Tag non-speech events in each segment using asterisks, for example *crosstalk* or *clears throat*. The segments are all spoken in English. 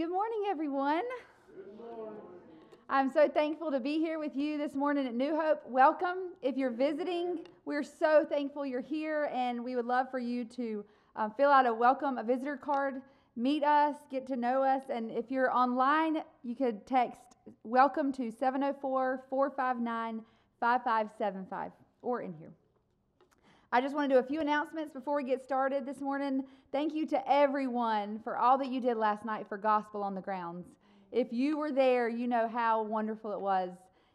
Good morning, everyone. I'm so thankful to be here with you this morning at New Hope. Welcome. If you're visiting, we're so thankful you're here, and we would love for you to um, fill out a welcome, a visitor card, meet us, get to know us. And if you're online, you could text welcome to 704 459 5575 or in here. I just want to do a few announcements before we get started this morning. Thank you to everyone for all that you did last night for Gospel on the Grounds. If you were there, you know how wonderful it was.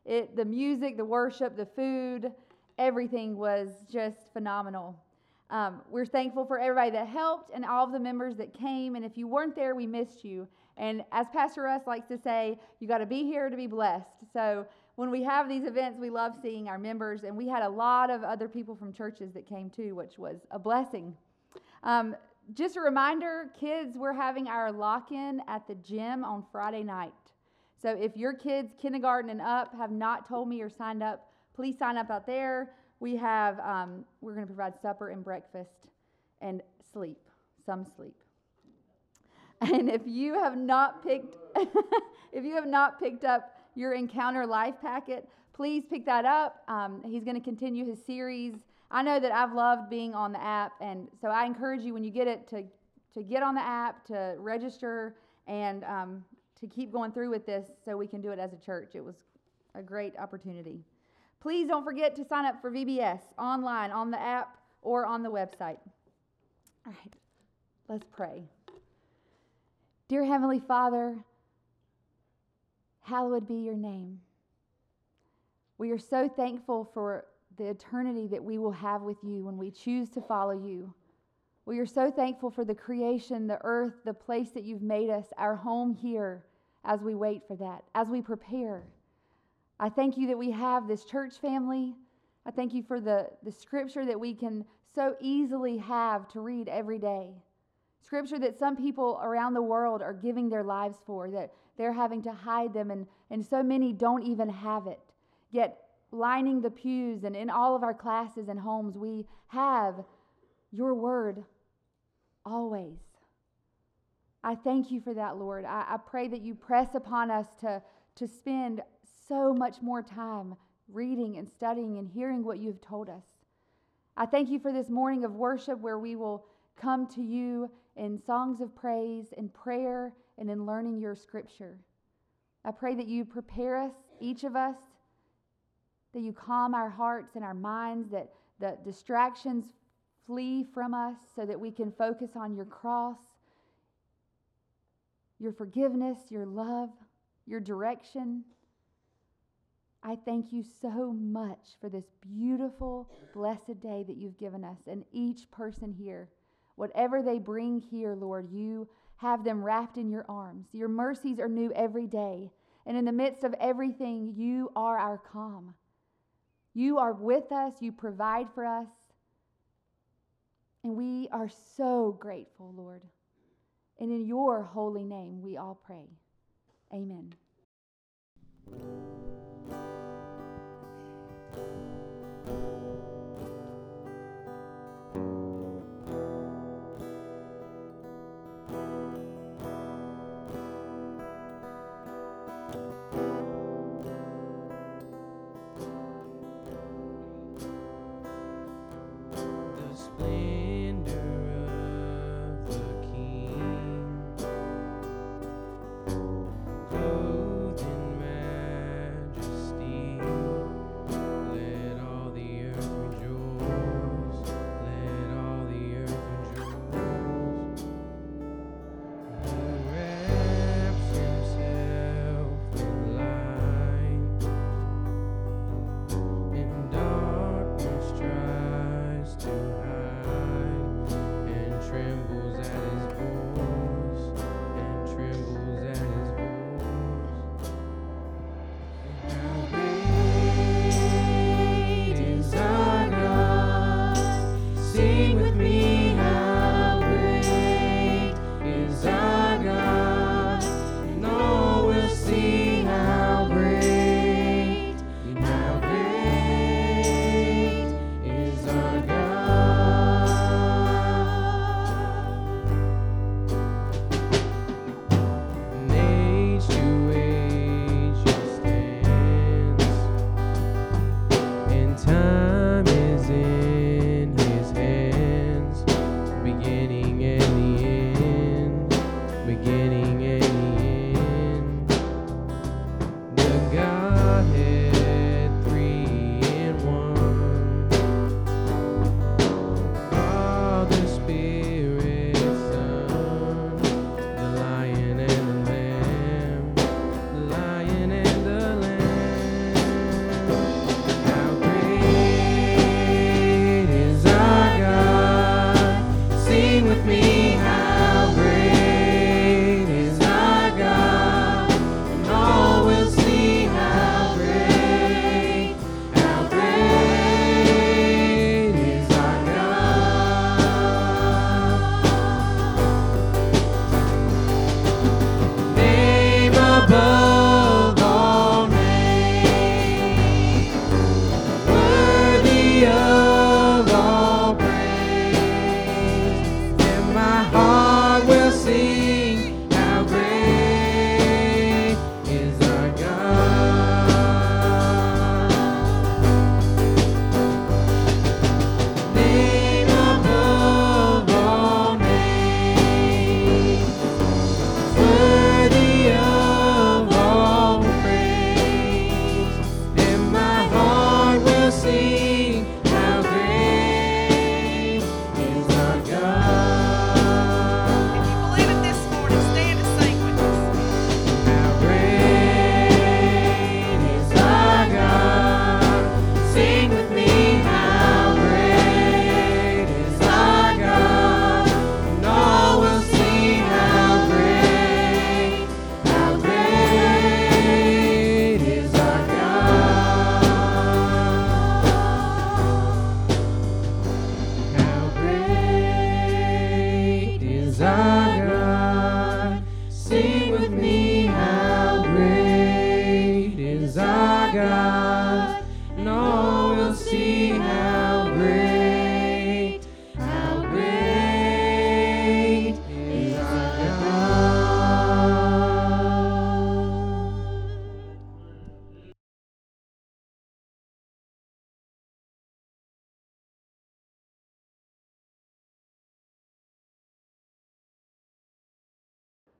It, the music, the worship, the food, everything was just phenomenal. Um, we're thankful for everybody that helped and all of the members that came. And if you weren't there, we missed you. And as Pastor Russ likes to say, you got to be here to be blessed. So when we have these events, we love seeing our members, and we had a lot of other people from churches that came too, which was a blessing. Um, just a reminder kids, we're having our lock in at the gym on Friday night. So if your kids, kindergarten and up, have not told me or signed up, please sign up out there. We have, um, we're going to provide supper and breakfast and sleep, some sleep. And if you have not picked, *laughs* if you have not picked up your Encounter Life packet. Please pick that up. Um, he's going to continue his series. I know that I've loved being on the app, and so I encourage you when you get it to, to get on the app, to register, and um, to keep going through with this so we can do it as a church. It was a great opportunity. Please don't forget to sign up for VBS online on the app or on the website. All right, let's pray. Dear Heavenly Father, hallowed be your name. We are so thankful for the eternity that we will have with you when we choose to follow you. We are so thankful for the creation, the earth, the place that you've made us, our home here, as we wait for that, as we prepare. I thank you that we have this church family. I thank you for the, the scripture that we can so easily have to read every day. Scripture that some people around the world are giving their lives for, that they're having to hide them, and, and so many don't even have it. Yet, lining the pews and in all of our classes and homes, we have your word always. I thank you for that, Lord. I, I pray that you press upon us to, to spend so much more time reading and studying and hearing what you've told us. I thank you for this morning of worship where we will come to you in songs of praise, in prayer, and in learning your scripture. I pray that you prepare us, each of us, that you calm our hearts and our minds, that the distractions flee from us so that we can focus on your cross, your forgiveness, your love, your direction. I thank you so much for this beautiful, blessed day that you've given us and each person here. Whatever they bring here, Lord, you have them wrapped in your arms. Your mercies are new every day. And in the midst of everything, you are our calm. You are with us, you provide for us. And we are so grateful, Lord. And in your holy name, we all pray. Amen.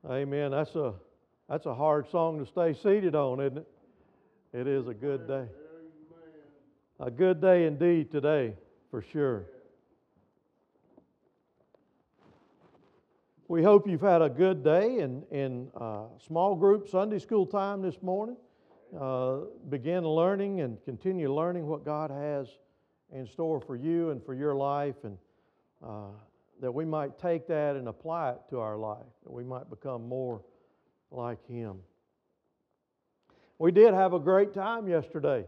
Amen. That's a that's a hard song to stay seated on, isn't it? It is a good day. A good day indeed today, for sure. We hope you've had a good day in, in uh, small group Sunday school time this morning. Uh, begin learning and continue learning what God has in store for you and for your life, and uh, that we might take that and apply it to our life, that we might become more like Him. We did have a great time yesterday.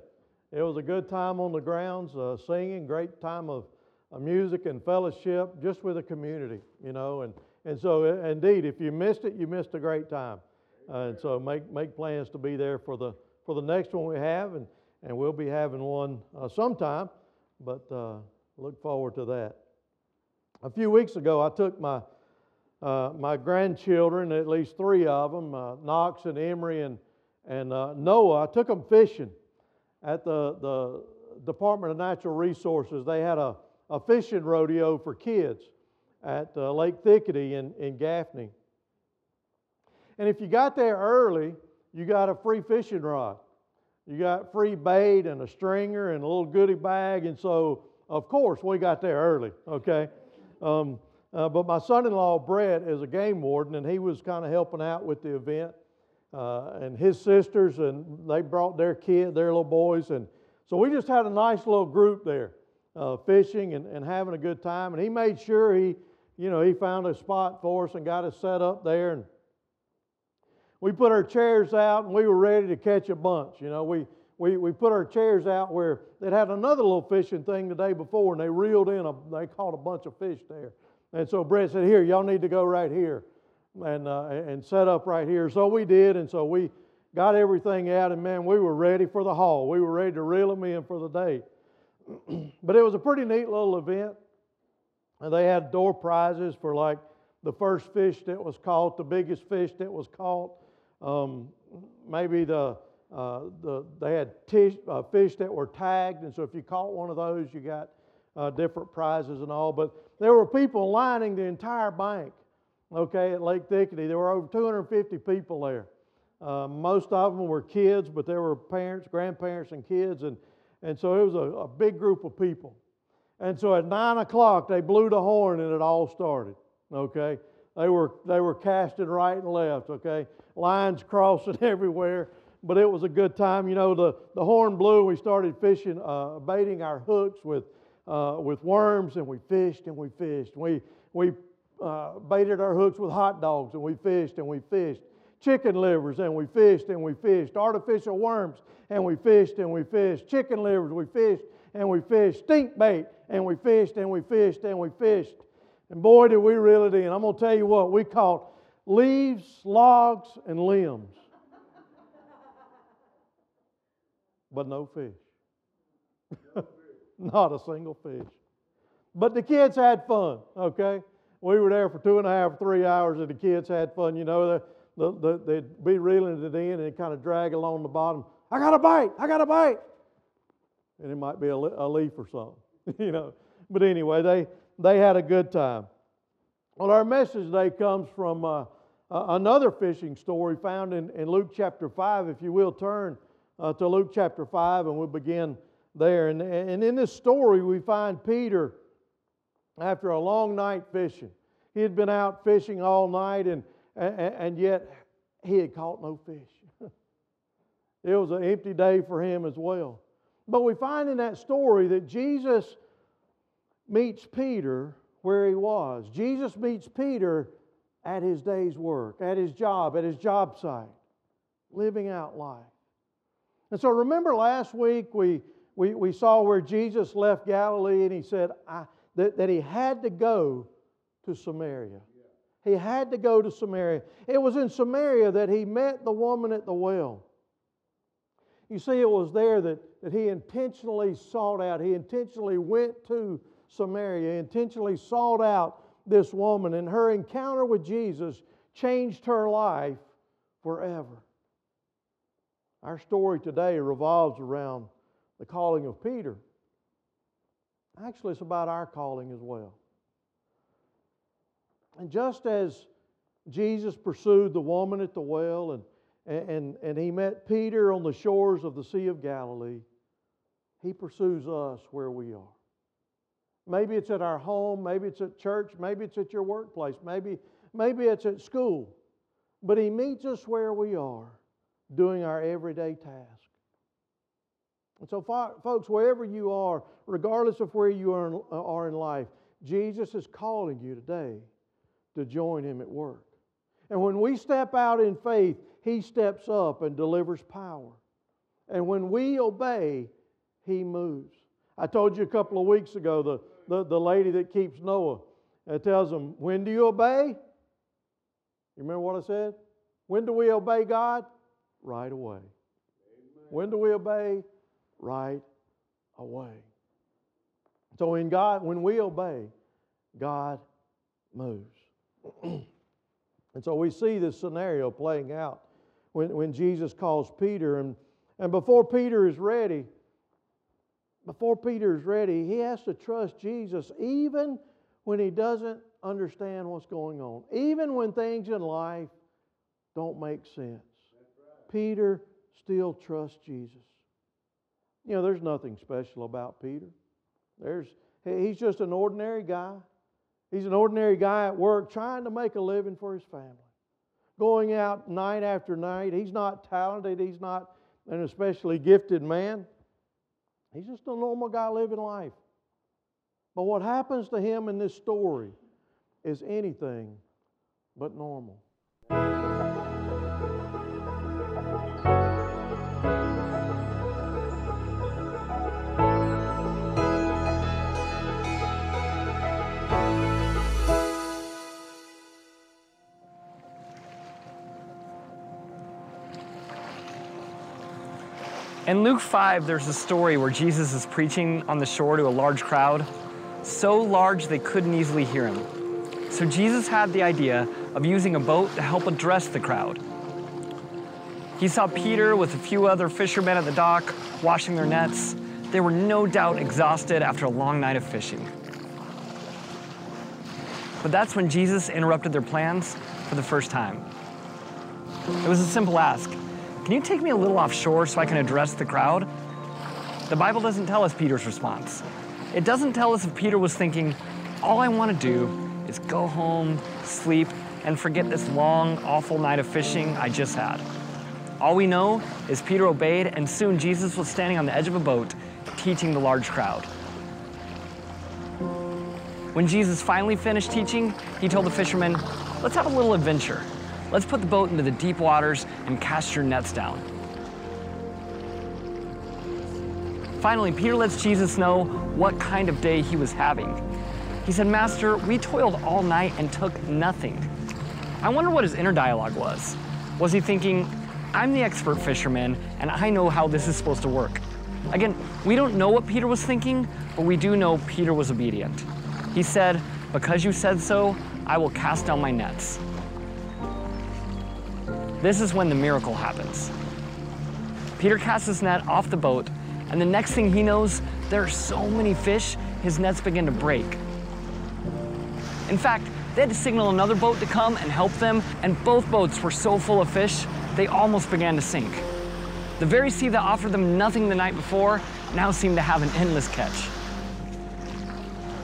It was a good time on the grounds, uh, singing, great time of, of music and fellowship just with the community, you know. And, and so, uh, indeed, if you missed it, you missed a great time. Uh, and so, make, make plans to be there for the, for the next one we have, and, and we'll be having one uh, sometime, but uh, look forward to that. A few weeks ago, I took my, uh, my grandchildren, at least three of them, uh, Knox and Emery and, and uh, Noah, I took them fishing at the, the Department of Natural Resources. They had a, a fishing rodeo for kids at uh, Lake Thicketty in, in Gaffney. And if you got there early, you got a free fishing rod. You got free bait and a stringer and a little goodie bag. And so, of course, we got there early, okay? Um, uh, but my son in law, Brett, is a game warden, and he was kind of helping out with the event. Uh, and his sisters, and they brought their kid, their little boys. And so we just had a nice little group there uh, fishing and, and having a good time. And he made sure he, you know, he found a spot for us and got us set up there. And we put our chairs out and we were ready to catch a bunch. You know, we, we, we put our chairs out where they'd had another little fishing thing the day before and they reeled in, a, they caught a bunch of fish there. And so Brett said, Here, y'all need to go right here and, uh, and set up right here. So we did, and so we got everything out, and man, we were ready for the haul. We were ready to reel them in for the day. *clears throat* but it was a pretty neat little event. And they had door prizes for like the first fish that was caught, the biggest fish that was caught, um, maybe the uh, the, they had tish, uh, fish that were tagged, and so if you caught one of those, you got uh, different prizes and all. But there were people lining the entire bank, okay, at Lake Thicketty. There were over 250 people there. Uh, most of them were kids, but there were parents, grandparents, and kids, and, and so it was a, a big group of people. And so at 9 o'clock, they blew the horn and it all started, okay? They were, they were casting right and left, okay? Lines crossing *laughs* everywhere but it was a good time. You know, the, the horn blew. We started fishing, uh, baiting our hooks with, uh, with worms, and we fished and we fished. We, we uh, baited our hooks with hot dogs, and we fished and we fished. Chicken livers, and we fished and we fished. Artificial worms, and we fished and we fished. Chicken livers, we fished and we fished. Stink bait, and we fished and we fished and we fished. And boy, did we reel it in. I'm going to tell you what, we caught leaves, logs, and limbs. But no fish. *laughs* Not a single fish. But the kids had fun, okay? We were there for two and a half, three hours, and the kids had fun. You know, the, the, they'd be reeling it in and kind of drag along the bottom. I got a bite! I got a bite! And it might be a, a leaf or something, *laughs* you know. But anyway, they, they had a good time. Well, our message today comes from uh, another fishing story found in, in Luke chapter 5. If you will turn uh, to Luke chapter 5, and we'll begin there. And, and in this story, we find Peter after a long night fishing. He had been out fishing all night, and, and, and yet he had caught no fish. *laughs* it was an empty day for him as well. But we find in that story that Jesus meets Peter where he was. Jesus meets Peter at his day's work, at his job, at his job site, living out life. And so remember last week we, we, we saw where Jesus left Galilee and he said that, that he had to go to Samaria. He had to go to Samaria. It was in Samaria that he met the woman at the well. You see, it was there that, that he intentionally sought out, he intentionally went to Samaria, intentionally sought out this woman, and her encounter with Jesus changed her life forever. Our story today revolves around the calling of Peter. Actually, it's about our calling as well. And just as Jesus pursued the woman at the well and, and, and he met Peter on the shores of the Sea of Galilee. He pursues us where we are. Maybe it's at our home, maybe it's at church, maybe it's at your workplace, maybe, maybe it's at school. But He meets us where we are doing our everyday task. And so, folks, wherever you are, regardless of where you are in, uh, are in life, Jesus is calling you today to join Him at work. And when we step out in faith, He steps up and delivers power. And when we obey, He moves. I told you a couple of weeks ago the, the, the lady that keeps Noah. It tells him, When do you obey? You remember what I said? When do we obey God? Right away. Amen. When do we obey? Right away. So in God, when we obey, God moves. *clears throat* and so we see this scenario playing out when, when Jesus calls Peter. And, and before Peter is ready, before Peter is ready, he has to trust Jesus even when he doesn't understand what's going on, even when things in life don't make sense. Peter still trusts Jesus. You know, there's nothing special about Peter. There's, he's just an ordinary guy. He's an ordinary guy at work trying to make a living for his family. Going out night after night. He's not talented. He's not an especially gifted man. He's just a normal guy living life. But what happens to him in this story is anything but normal. In Luke 5, there's a story where Jesus is preaching on the shore to a large crowd, so large they couldn't easily hear him. So Jesus had the idea of using a boat to help address the crowd. He saw Peter with a few other fishermen at the dock washing their nets. They were no doubt exhausted after a long night of fishing. But that's when Jesus interrupted their plans for the first time. It was a simple ask can you take me a little offshore so I can address the crowd? The Bible doesn't tell us Peter's response. It doesn't tell us if Peter was thinking, all I want to do is go home, sleep, and forget this long, awful night of fishing I just had. All we know is Peter obeyed, and soon Jesus was standing on the edge of a boat teaching the large crowd. When Jesus finally finished teaching, he told the fishermen, Let's have a little adventure. Let's put the boat into the deep waters and cast your nets down. Finally, Peter lets Jesus know what kind of day he was having. He said, Master, we toiled all night and took nothing. I wonder what his inner dialogue was. Was he thinking, I'm the expert fisherman and I know how this is supposed to work? Again, we don't know what Peter was thinking, but we do know Peter was obedient. He said, Because you said so, I will cast down my nets. This is when the miracle happens. Peter casts his net off the boat, and the next thing he knows, there are so many fish, his nets begin to break. In fact, they had to signal another boat to come and help them, and both boats were so full of fish, they almost began to sink. The very sea that offered them nothing the night before now seemed to have an endless catch.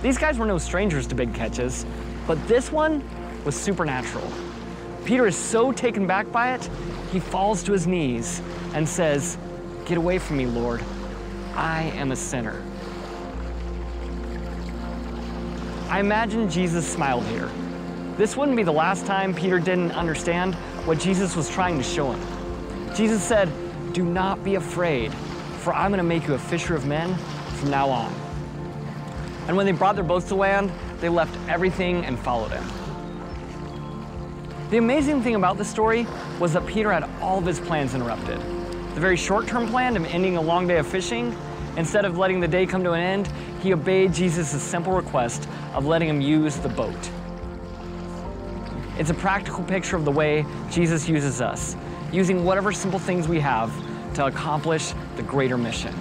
These guys were no strangers to big catches, but this one was supernatural. Peter is so taken back by it, he falls to his knees and says, Get away from me, Lord. I am a sinner. I imagine Jesus smiled here. This wouldn't be the last time Peter didn't understand what Jesus was trying to show him. Jesus said, Do not be afraid, for I'm going to make you a fisher of men from now on. And when they brought their boats to land, they left everything and followed him. The amazing thing about this story was that Peter had all of his plans interrupted. The very short term plan of ending a long day of fishing, instead of letting the day come to an end, he obeyed Jesus' simple request of letting him use the boat. It's a practical picture of the way Jesus uses us, using whatever simple things we have to accomplish the greater mission.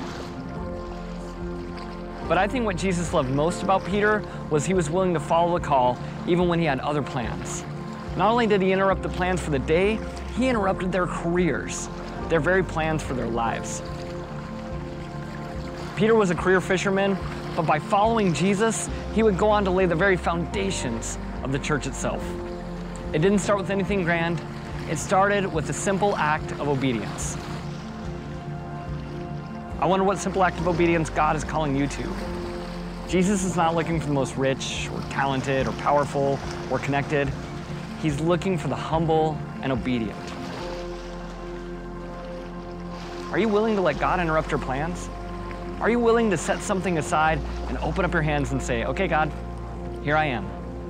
But I think what Jesus loved most about Peter was he was willing to follow the call even when he had other plans. Not only did he interrupt the plans for the day, he interrupted their careers, their very plans for their lives. Peter was a career fisherman, but by following Jesus, he would go on to lay the very foundations of the church itself. It didn't start with anything grand, it started with a simple act of obedience. I wonder what simple act of obedience God is calling you to. Jesus is not looking for the most rich or talented or powerful or connected. He's looking for the humble and obedient. Are you willing to let God interrupt your plans? Are you willing to set something aside and open up your hands and say, okay, God, here I am,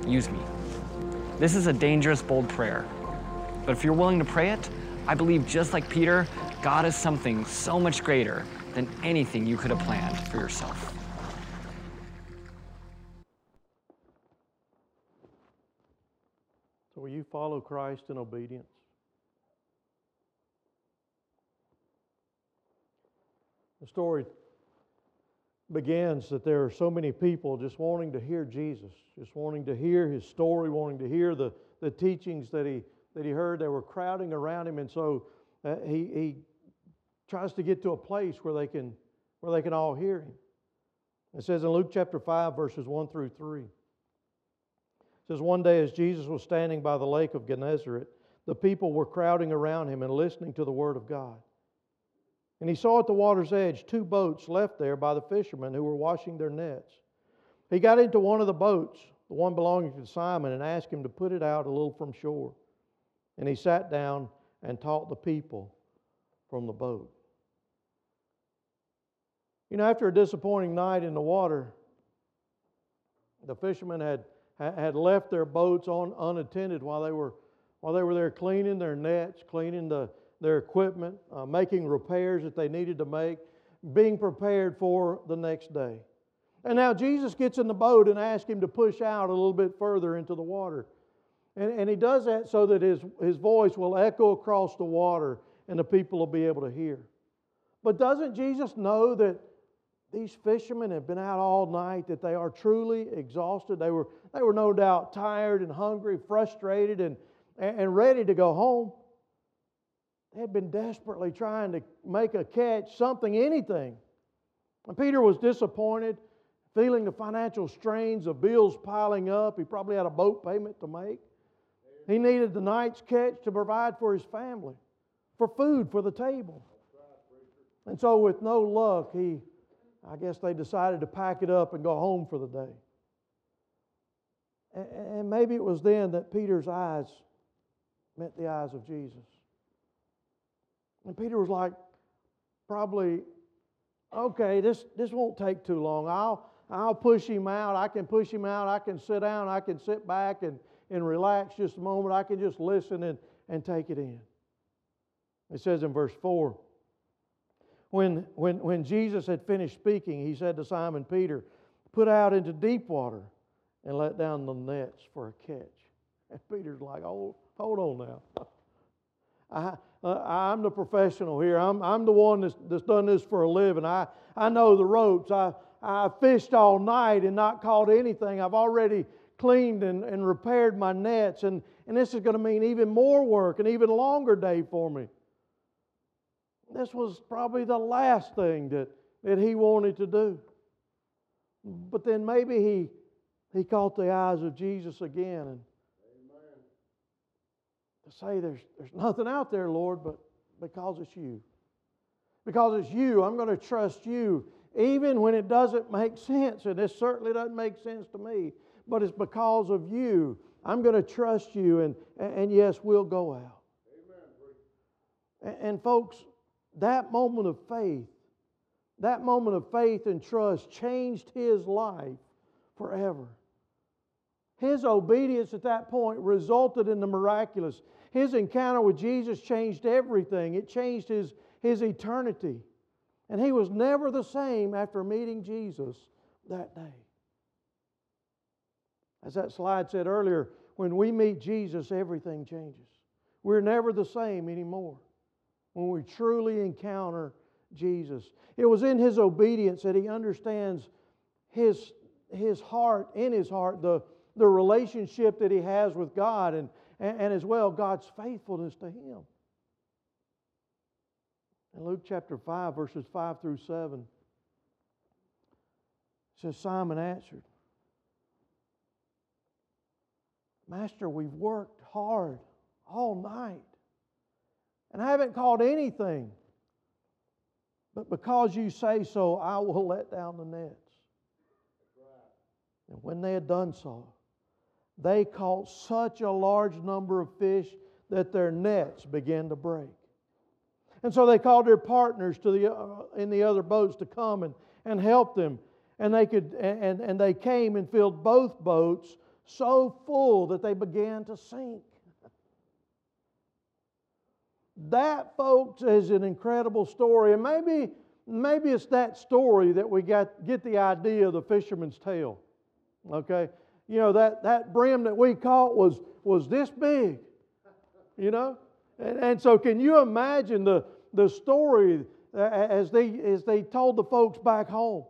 use me? This is a dangerous, bold prayer. But if you're willing to pray it, I believe just like Peter, God is something so much greater than anything you could have planned for yourself. Will you follow Christ in obedience? The story begins that there are so many people just wanting to hear Jesus, just wanting to hear his story, wanting to hear the, the teachings that he, that he heard. They were crowding around him, and so uh, he, he tries to get to a place where they can, where they can all hear him. It says in Luke chapter 5, verses 1 through 3. It says, One day as Jesus was standing by the lake of Gennesaret, the people were crowding around him and listening to the word of God. And he saw at the water's edge two boats left there by the fishermen who were washing their nets. He got into one of the boats, the one belonging to Simon, and asked him to put it out a little from shore. And he sat down and taught the people from the boat. You know, after a disappointing night in the water, the fishermen had, had left their boats on, unattended while they, were, while they were there cleaning their nets, cleaning the, their equipment, uh, making repairs that they needed to make, being prepared for the next day. And now Jesus gets in the boat and asks him to push out a little bit further into the water. And, and he does that so that his, his voice will echo across the water and the people will be able to hear. But doesn't Jesus know that these fishermen have been out all night, that they are truly exhausted? They were, they were no doubt tired and hungry, frustrated, and, and ready to go home. They had been desperately trying to make a catch, something, anything. And Peter was disappointed, feeling the financial strains of bills piling up. He probably had a boat payment to make. He needed the night's catch to provide for his family, for food for the table. And so, with no luck, he, I guess they decided to pack it up and go home for the day. And maybe it was then that Peter's eyes met the eyes of Jesus. And Peter was like, probably, okay, this, this won't take too long. I'll, I'll push him out. I can push him out. I can sit down. I can sit back and, and relax just a moment. I can just listen and, and take it in. It says in verse 4 when, when, when Jesus had finished speaking, he said to Simon Peter, Put out into deep water and let down the nets for a catch. And Peter's like, Oh, hold on now. *laughs* I, uh, I'm the professional here. I'm, I'm the one that's, that's done this for a living. I, I know the ropes. I, I fished all night and not caught anything. I've already cleaned and, and repaired my nets, and, and this is going to mean even more work, and even longer day for me. This was probably the last thing that, that he wanted to do. But then maybe he, he caught the eyes of Jesus again and to say there's, there's nothing out there, Lord, but because it's you. Because it's you, I'm going to trust you, even when it doesn't make sense. And this certainly doesn't make sense to me, but it's because of you. I'm going to trust you, and, and yes, we'll go out. And, and folks, that moment of faith, that moment of faith and trust changed his life forever. His obedience at that point resulted in the miraculous. His encounter with Jesus changed everything, it changed his, his eternity. And he was never the same after meeting Jesus that day. As that slide said earlier, when we meet Jesus, everything changes. We're never the same anymore when we truly encounter Jesus. It was in his obedience that he understands his, his heart, in his heart, the, the relationship that he has with God. And, and, and as well God's faithfulness to him. In Luke chapter 5, verses 5 through 7, it says, Simon answered, Master, we've worked hard all night and I haven't caught anything. But because you say so, I will let down the nets. And when they had done so, they caught such a large number of fish that their nets began to break. And so they called their partners to the, uh, in the other boats to come and, and help them. And they, could, and, and they came and filled both boats so full that they began to sink. That, folks, is an incredible story. And maybe, maybe it's that story that we got, get the idea of the fisherman's tale. Okay? You know, that, that brim that we caught was, was this big. You know? And, and so, can you imagine the, the story uh, uh, as they, as they told the folks back home?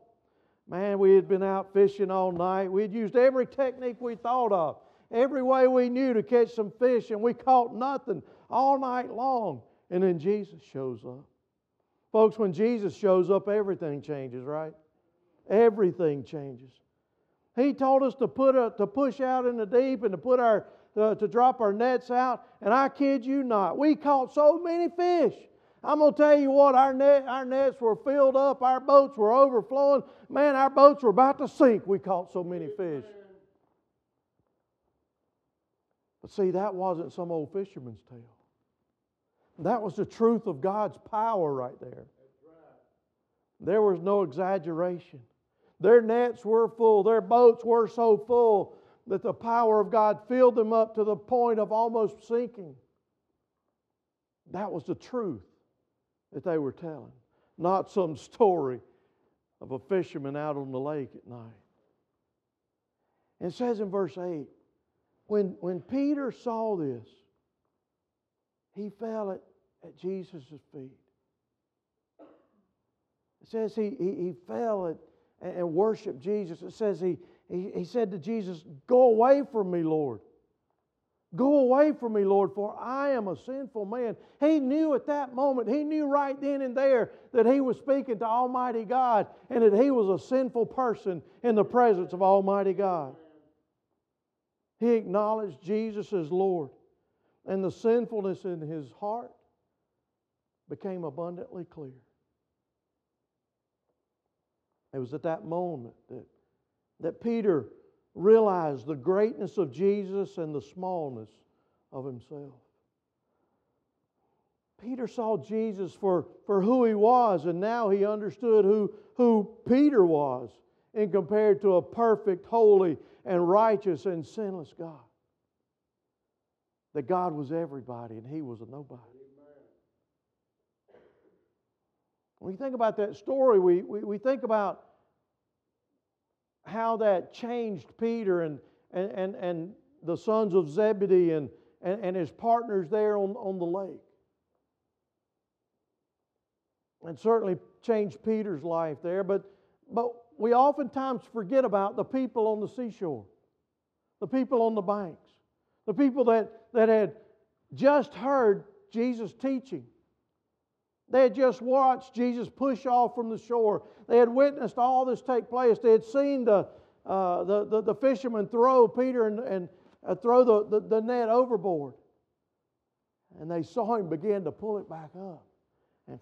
Man, we had been out fishing all night. We had used every technique we thought of, every way we knew to catch some fish, and we caught nothing all night long. And then Jesus shows up. Folks, when Jesus shows up, everything changes, right? Everything changes. He told us to put a, to push out in the deep and to put our uh, to drop our nets out, and I kid you not, we caught so many fish. I'm going to tell you what, our, net, our nets were filled up, our boats were overflowing. Man, our boats were about to sink. We caught so many fish. But see, that wasn't some old fisherman's tale. That was the truth of God's power right there. There was no exaggeration. Their nets were full, their boats were so full that the power of God filled them up to the point of almost sinking. That was the truth that they were telling, not some story of a fisherman out on the lake at night. And it says in verse 8 when, when Peter saw this, he fell at, at Jesus' feet. It says he, he, he fell at, and worshiped Jesus. It says he, he, he said to Jesus, Go away from me, Lord. Go away from me, Lord, for I am a sinful man. He knew at that moment, he knew right then and there that he was speaking to Almighty God and that he was a sinful person in the presence of Almighty God. He acknowledged Jesus as Lord and the sinfulness in his heart became abundantly clear. It was at that moment that, that Peter realized the greatness of Jesus and the smallness of himself. Peter saw Jesus for, for who he was, and now he understood who, who Peter was in compared to a perfect, holy, and righteous and sinless God that God was everybody and he was a nobody. When you think about that story, we, we, we think about how that changed Peter and, and, and, and the sons of Zebedee and, and, and his partners there on, on the lake. And certainly changed Peter's life there, but, but we oftentimes forget about the people on the seashore, the people on the banks. The people that, that had just heard Jesus teaching. They had just watched Jesus push off from the shore. They had witnessed all this take place. They had seen the, uh, the, the, the, fishermen throw Peter and, and uh, throw the, the, the net overboard. And they saw him begin to pull it back up. And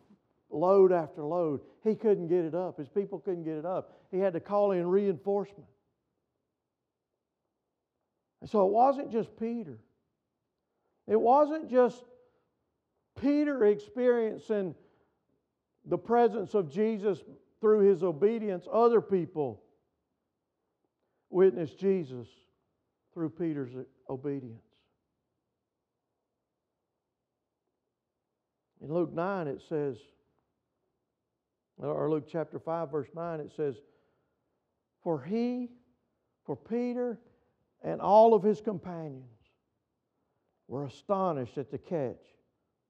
load after load. He couldn't get it up. His people couldn't get it up. He had to call in reinforcement. And so it wasn't just Peter. It wasn't just Peter experiencing the presence of Jesus through his obedience. Other people witnessed Jesus through Peter's obedience. In Luke 9, it says, or Luke chapter 5, verse 9, it says, For he, for Peter, and all of his companions were astonished at the catch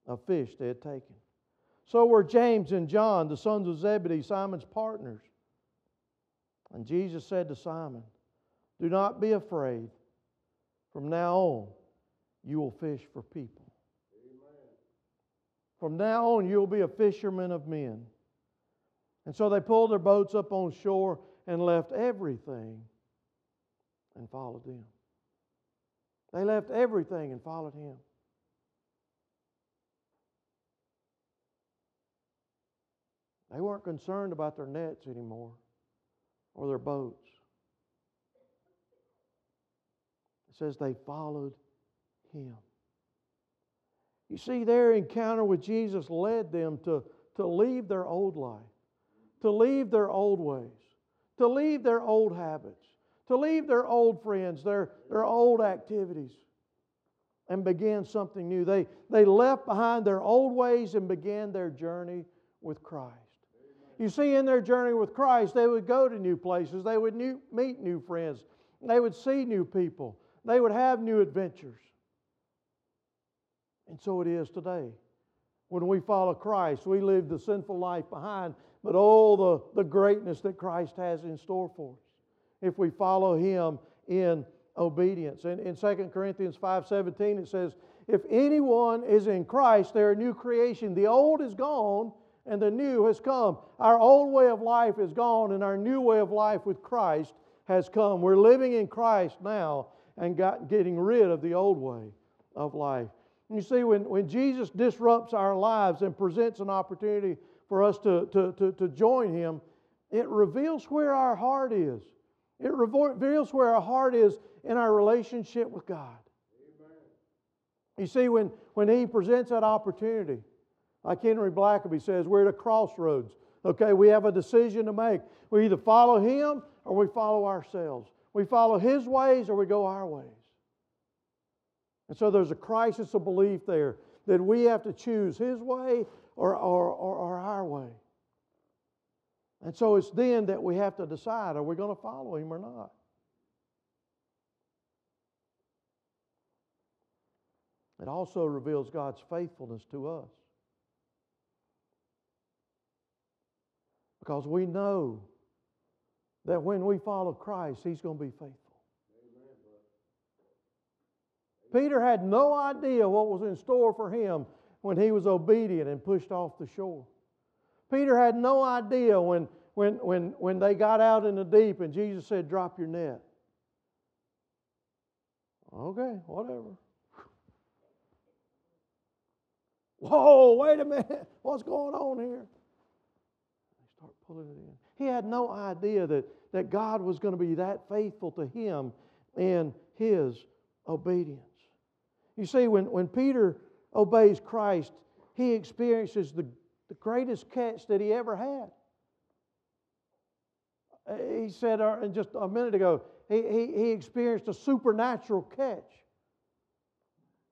of fish they had taken. So were James and John, the sons of Zebedee, Simon's partners. And Jesus said to Simon, Do not be afraid. From now on, you will fish for people. From now on, you'll be a fisherman of men. And so they pulled their boats up on shore and left everything and followed them. They left everything and followed him. They weren't concerned about their nets anymore or their boats. It says they followed him. You see, their encounter with Jesus led them to, to leave their old life, to leave their old ways, to leave their old habits, to leave their old friends, their, their old activities, and begin something new. They, they left behind their old ways and began their journey with Christ. You see, in their journey with Christ, they would go to new places, they would new, meet new friends, they would see new people, they would have new adventures. And so it is today. When we follow Christ, we leave the sinful life behind, but all the, the greatness that Christ has in store for us if we follow Him in obedience. And in 2 Corinthians 5:17 it says, If anyone is in Christ, they're a new creation. The old is gone and the new has come. Our old way of life is gone, and our new way of life with Christ has come. We're living in Christ now and got, getting rid of the old way of life. You see, when, when Jesus disrupts our lives and presents an opportunity for us to, to, to, to join Him, it reveals where our heart is. It reveals where our heart is in our relationship with God. Amen. You see, when, when He presents that opportunity, like Henry Blackaby says, we're at a crossroads. Okay, we have a decision to make. We either follow Him or we follow ourselves. We follow His ways or we go our ways. And so there's a crisis of belief there that we have to choose His way or, or, or, or our way. And so it's then that we have to decide are we going to follow Him or not? It also reveals God's faithfulness to us. Because we know that when we follow Christ, He's going to be faithful. Peter had no idea what was in store for him when he was obedient and pushed off the shore. Peter had no idea when, when, when, when they got out in the deep and Jesus said, Drop your net. Okay, whatever. Whoa, wait a minute. What's going on here? start pulling it in. He had no idea that, that God was going to be that faithful to him in his obedience. You see, when, when Peter obeys Christ, he experiences the, the greatest catch that he ever had. He said uh, just a minute ago, he, he, he experienced a supernatural catch.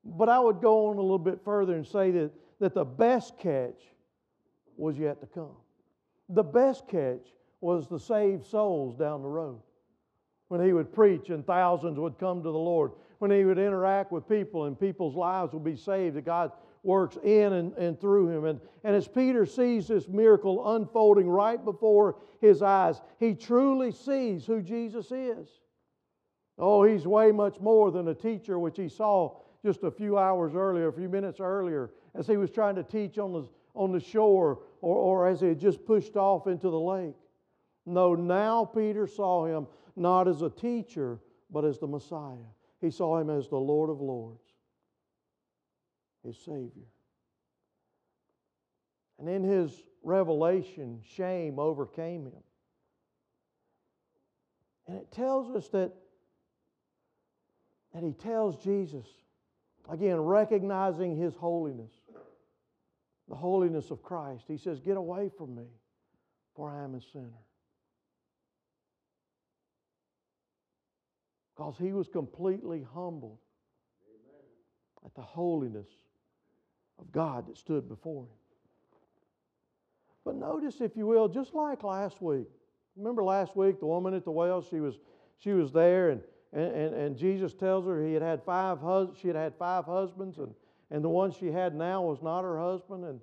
But I would go on a little bit further and say that, that the best catch was yet to come. The best catch was the saved souls down the road. When he would preach and thousands would come to the Lord. When he would interact with people and people's lives would be saved, that God works in and, and through him. And, and as Peter sees this miracle unfolding right before his eyes, he truly sees who Jesus is. Oh, he's way much more than a teacher, which he saw just a few hours earlier, a few minutes earlier, as he was trying to teach on the, on the shore or, or as he had just pushed off into the lake. No, now Peter saw him not as a teacher, but as the Messiah. He saw him as the Lord of Lords, his Savior. And in his revelation, shame overcame him. And it tells us that, that he tells Jesus, again, recognizing his holiness, the holiness of Christ. He says, Get away from me, for I am a sinner. Because he was completely humbled at the holiness of God that stood before him. But notice, if you will, just like last week. Remember last week, the woman at the well, she was, she was there, and, and, and Jesus tells her he had had five hus- she had had five husbands, and and the one she had now was not her husband. And,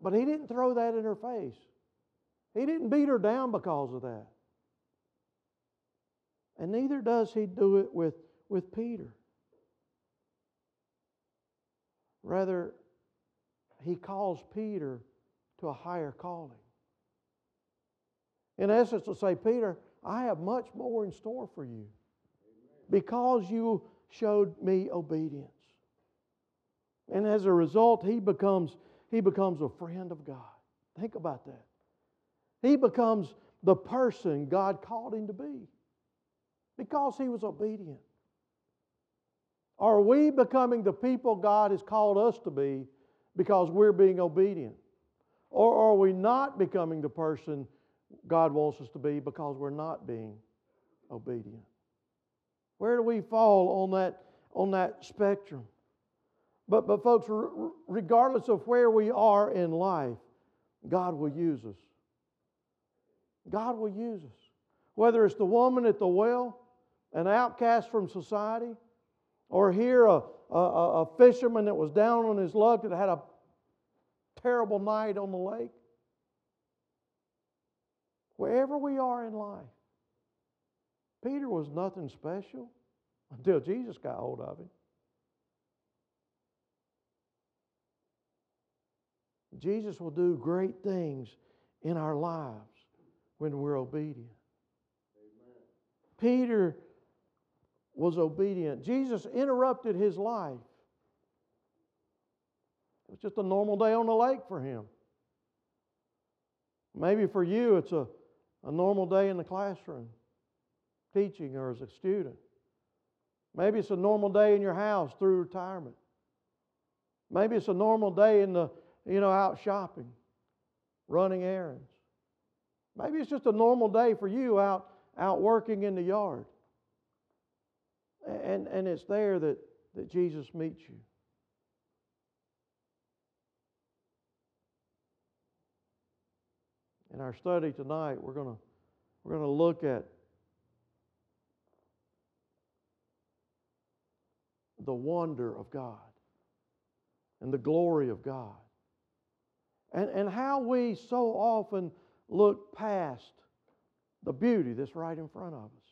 but he didn't throw that in her face. He didn't beat her down because of that. And neither does he do it with, with Peter. Rather, he calls Peter to a higher calling. In essence, to say, Peter, I have much more in store for you because you showed me obedience. And as a result, he becomes, he becomes a friend of God. Think about that. He becomes the person God called him to be because he was obedient. Are we becoming the people God has called us to be because we're being obedient? Or are we not becoming the person God wants us to be because we're not being obedient? Where do we fall on that, on that spectrum? But, but folks, regardless of where we are in life, God will use us. God will use us. Whether it's the woman at the well, an outcast from society, or here a, a, a fisherman that was down on his luck that had a terrible night on the lake. Wherever we are in life, Peter was nothing special until Jesus got hold of him. Jesus will do great things in our lives when we're obedient. Amen. Peter was obedient. Jesus interrupted his life. It was just a normal day on the lake for him. Maybe for you, it's a, a normal day in the classroom, teaching or as a student. Maybe it's a normal day in your house through retirement. Maybe it's a normal day in the, you know, out shopping, running errands. Maybe it's just a normal day for you out, out working in the yard. And, and it's there that, that Jesus meets you. In our study tonight, we're going we're going to look at the wonder of God and the glory of God. And, and how we so often look past the beauty that's right in front of us.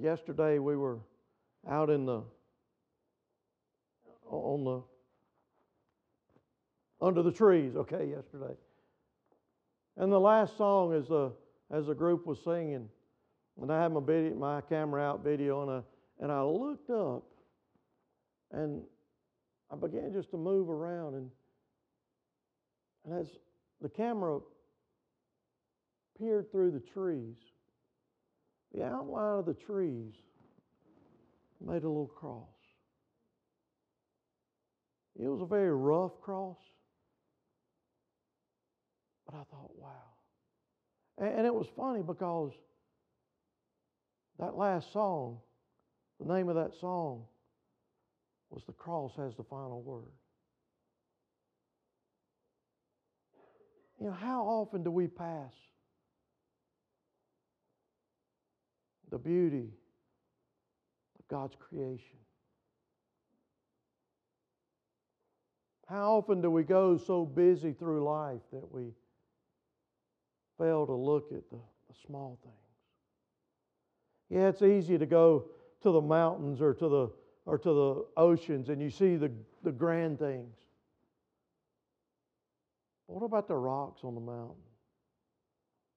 Yesterday we were out in the on the under the trees, okay, yesterday. And the last song as the as the group was singing, and I had my video, my camera out video, and I and I looked up, and I began just to move around, and and as the camera peered through the trees, the outline of the trees made a little cross. It was a very rough cross, but I thought, wow. And, it was funny because that last song, the name of that song was The Cross Has the Final Word. You know, how often do we pass the beauty of God's creation. How often do we go so busy through life that we fail to look at the, the small things? Yeah, it's easy to go to the mountains or to the or to the oceans and you see the, the grand things. What about the rocks on the mountain?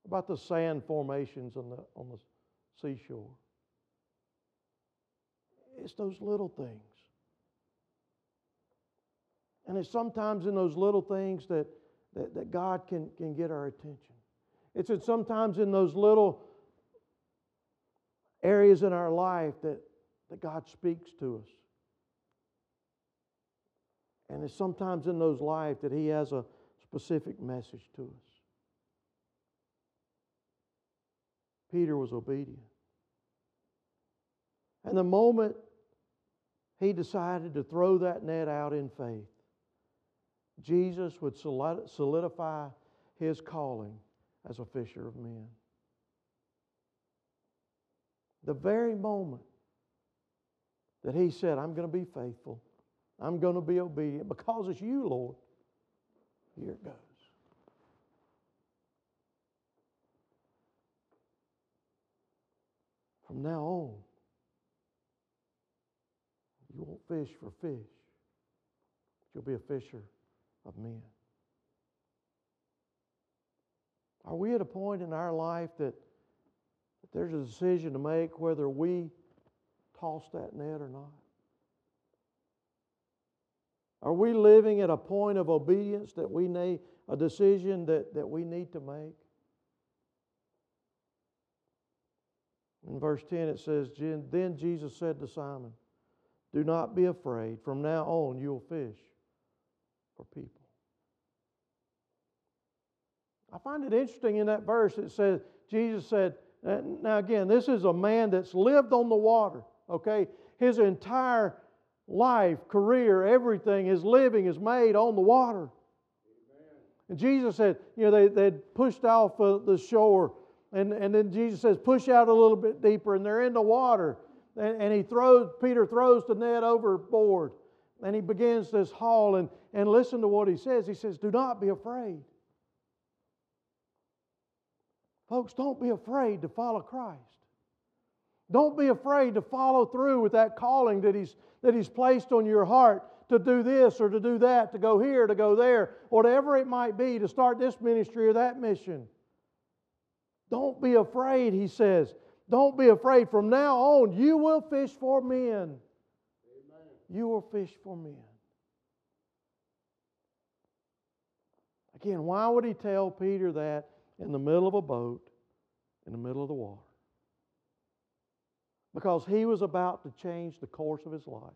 What about the sand formations on the, on the seashore. It's those little things. And it's sometimes in those little things that, that, that God can, can get our attention. It's in sometimes in those little areas in our life that, that God speaks to us. And it's sometimes in those life that He has a specific message to us. Peter was obedient. And the moment he decided to throw that net out in faith, Jesus would solidify his calling as a fisher of men. The very moment that he said, I'm going to be faithful, I'm going to be obedient because it's you, Lord, here it goes. From now on, fish for fish, you'll be a fisher of men. Are we at a point in our life that, that there's a decision to make whether we toss that net or not? Are we living at a point of obedience that we need a decision that, that we need to make? In verse 10 it says, Then Jesus said to Simon, Do not be afraid. From now on you'll fish for people. I find it interesting in that verse it says, Jesus said, now again, this is a man that's lived on the water, okay? His entire life, career, everything, his living is made on the water. And Jesus said, you know, they, they'd pushed off the shore, and, and then Jesus says, push out a little bit deeper, and they're in the water. And, and he throws, Peter throws the net overboard, and he begins this haul, and, and listen to what he says. He says, Do not be afraid. Folks, don't be afraid to follow Christ. Don't be afraid to follow through with that calling that he's, that he's placed on your heart to do this or to do that, to go here, to go there, whatever it might be, to start this ministry or that mission. Don't be afraid, he says. Don't be afraid. From now on, you will fish for men. Amen. You will fish for men. Again, why would he tell Peter that in the middle of a boat in the middle of the water. Because he was about to change the course of his life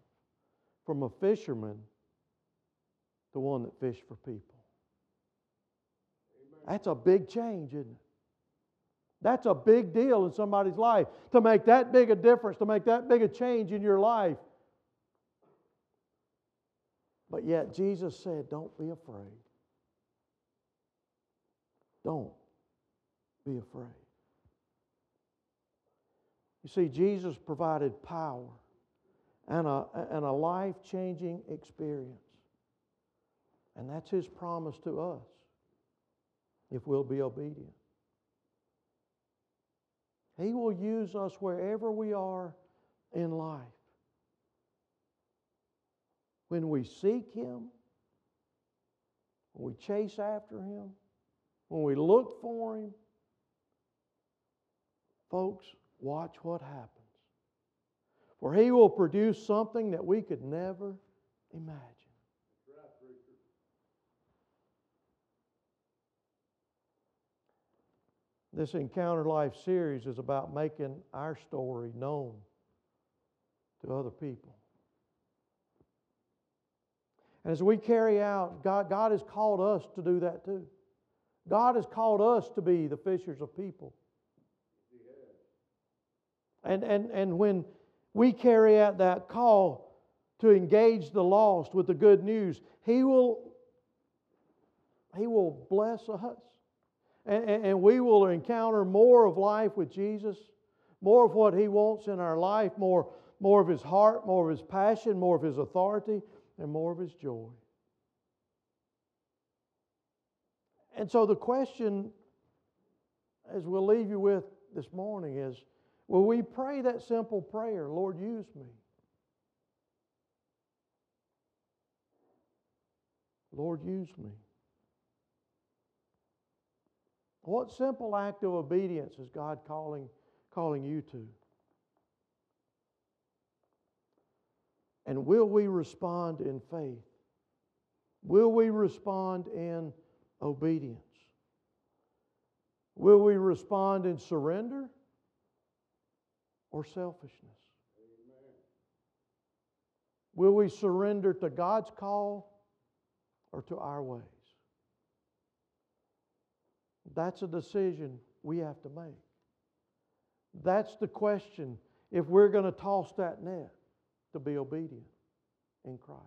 from a fisherman to one that fished for people. That's a big change, isn't it? That's a big deal in somebody's life to make that big a difference, to make that big a change in your life. But yet, Jesus said, Don't be afraid. Don't be afraid. You see, Jesus provided power and a, and a life changing experience. And that's His promise to us if we'll be obedient. He will use us wherever we are in life. When we seek Him, when we chase after Him, when we look for Him, Folks, watch what happens. For He will produce something that we could never imagine. This Encounter Life series is about making our story known to other people. And as we carry out, God, God has called us to do that too. God has called us to be the fishers of people. And, and, and when we carry out that call to engage the lost with the good news, He will, he will bless us. And, and we will encounter more of life with Jesus, more of what He wants in our life, more, more of His heart, more of His passion, more of His authority, and more of His joy. And so the question, as we'll leave you with this morning, is Will we pray that simple prayer, Lord, use me? Lord, use me. What simple act of obedience is God calling, calling you to? And will we respond in faith? Will we respond in obedience? Will we respond in surrender? or selfishness? Will we surrender to God's call or to our ways? That's a decision we have to make. That's the question if we're going to toss that net to be obedient in Christ,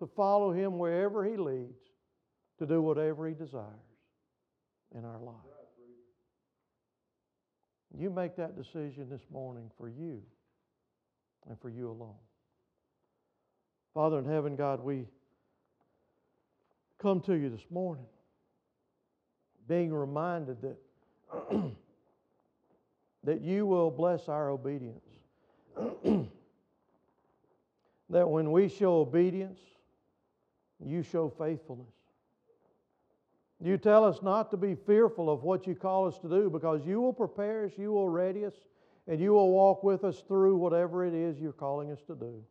to follow Him wherever He leads, to do whatever He desires in our life. You make that decision this morning for you and for you alone. Father in heaven, God, we come to you this morning being reminded that, *clears throat* that you will bless our obedience. *clears throat* that when we show obedience, you show faithfulness. You tell us not to be fearful of what you call us to do because you will prepare us, you will ready us, and you will walk with us through whatever it is you're calling us to do.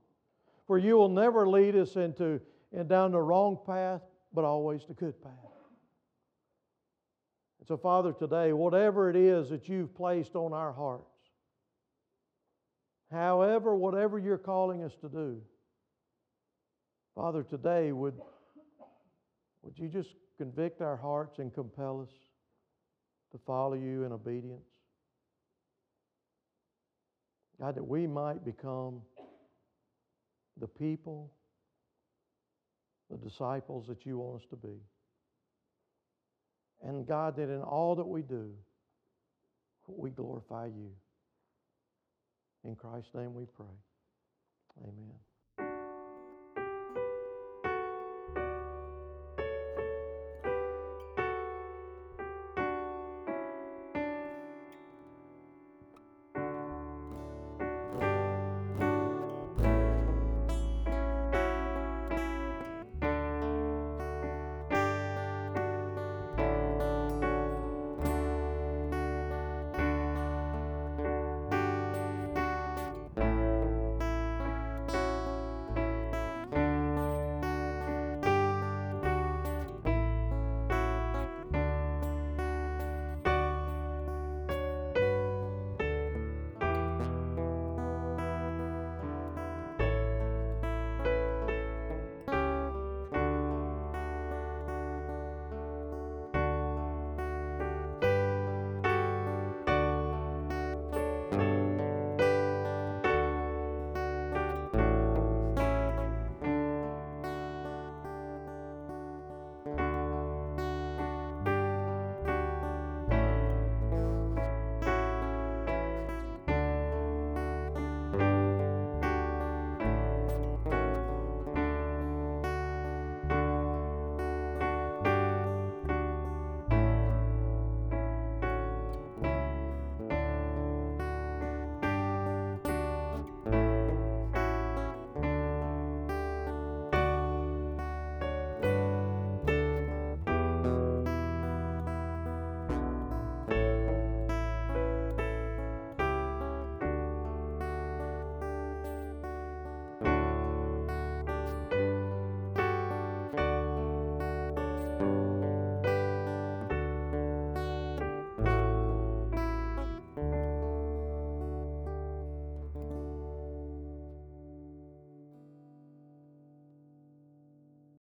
For you will never lead us into and down the wrong path, but always the good path. And so, Father, today, whatever it is that you've placed on our hearts, however, whatever you're calling us to do, Father, today would, would you just convict our hearts and compel us to follow you in obedience? God, that we might become the people, the disciples that you want us to be. And God, that in all that we do, we glorify you. In Christ's name we pray. Amen.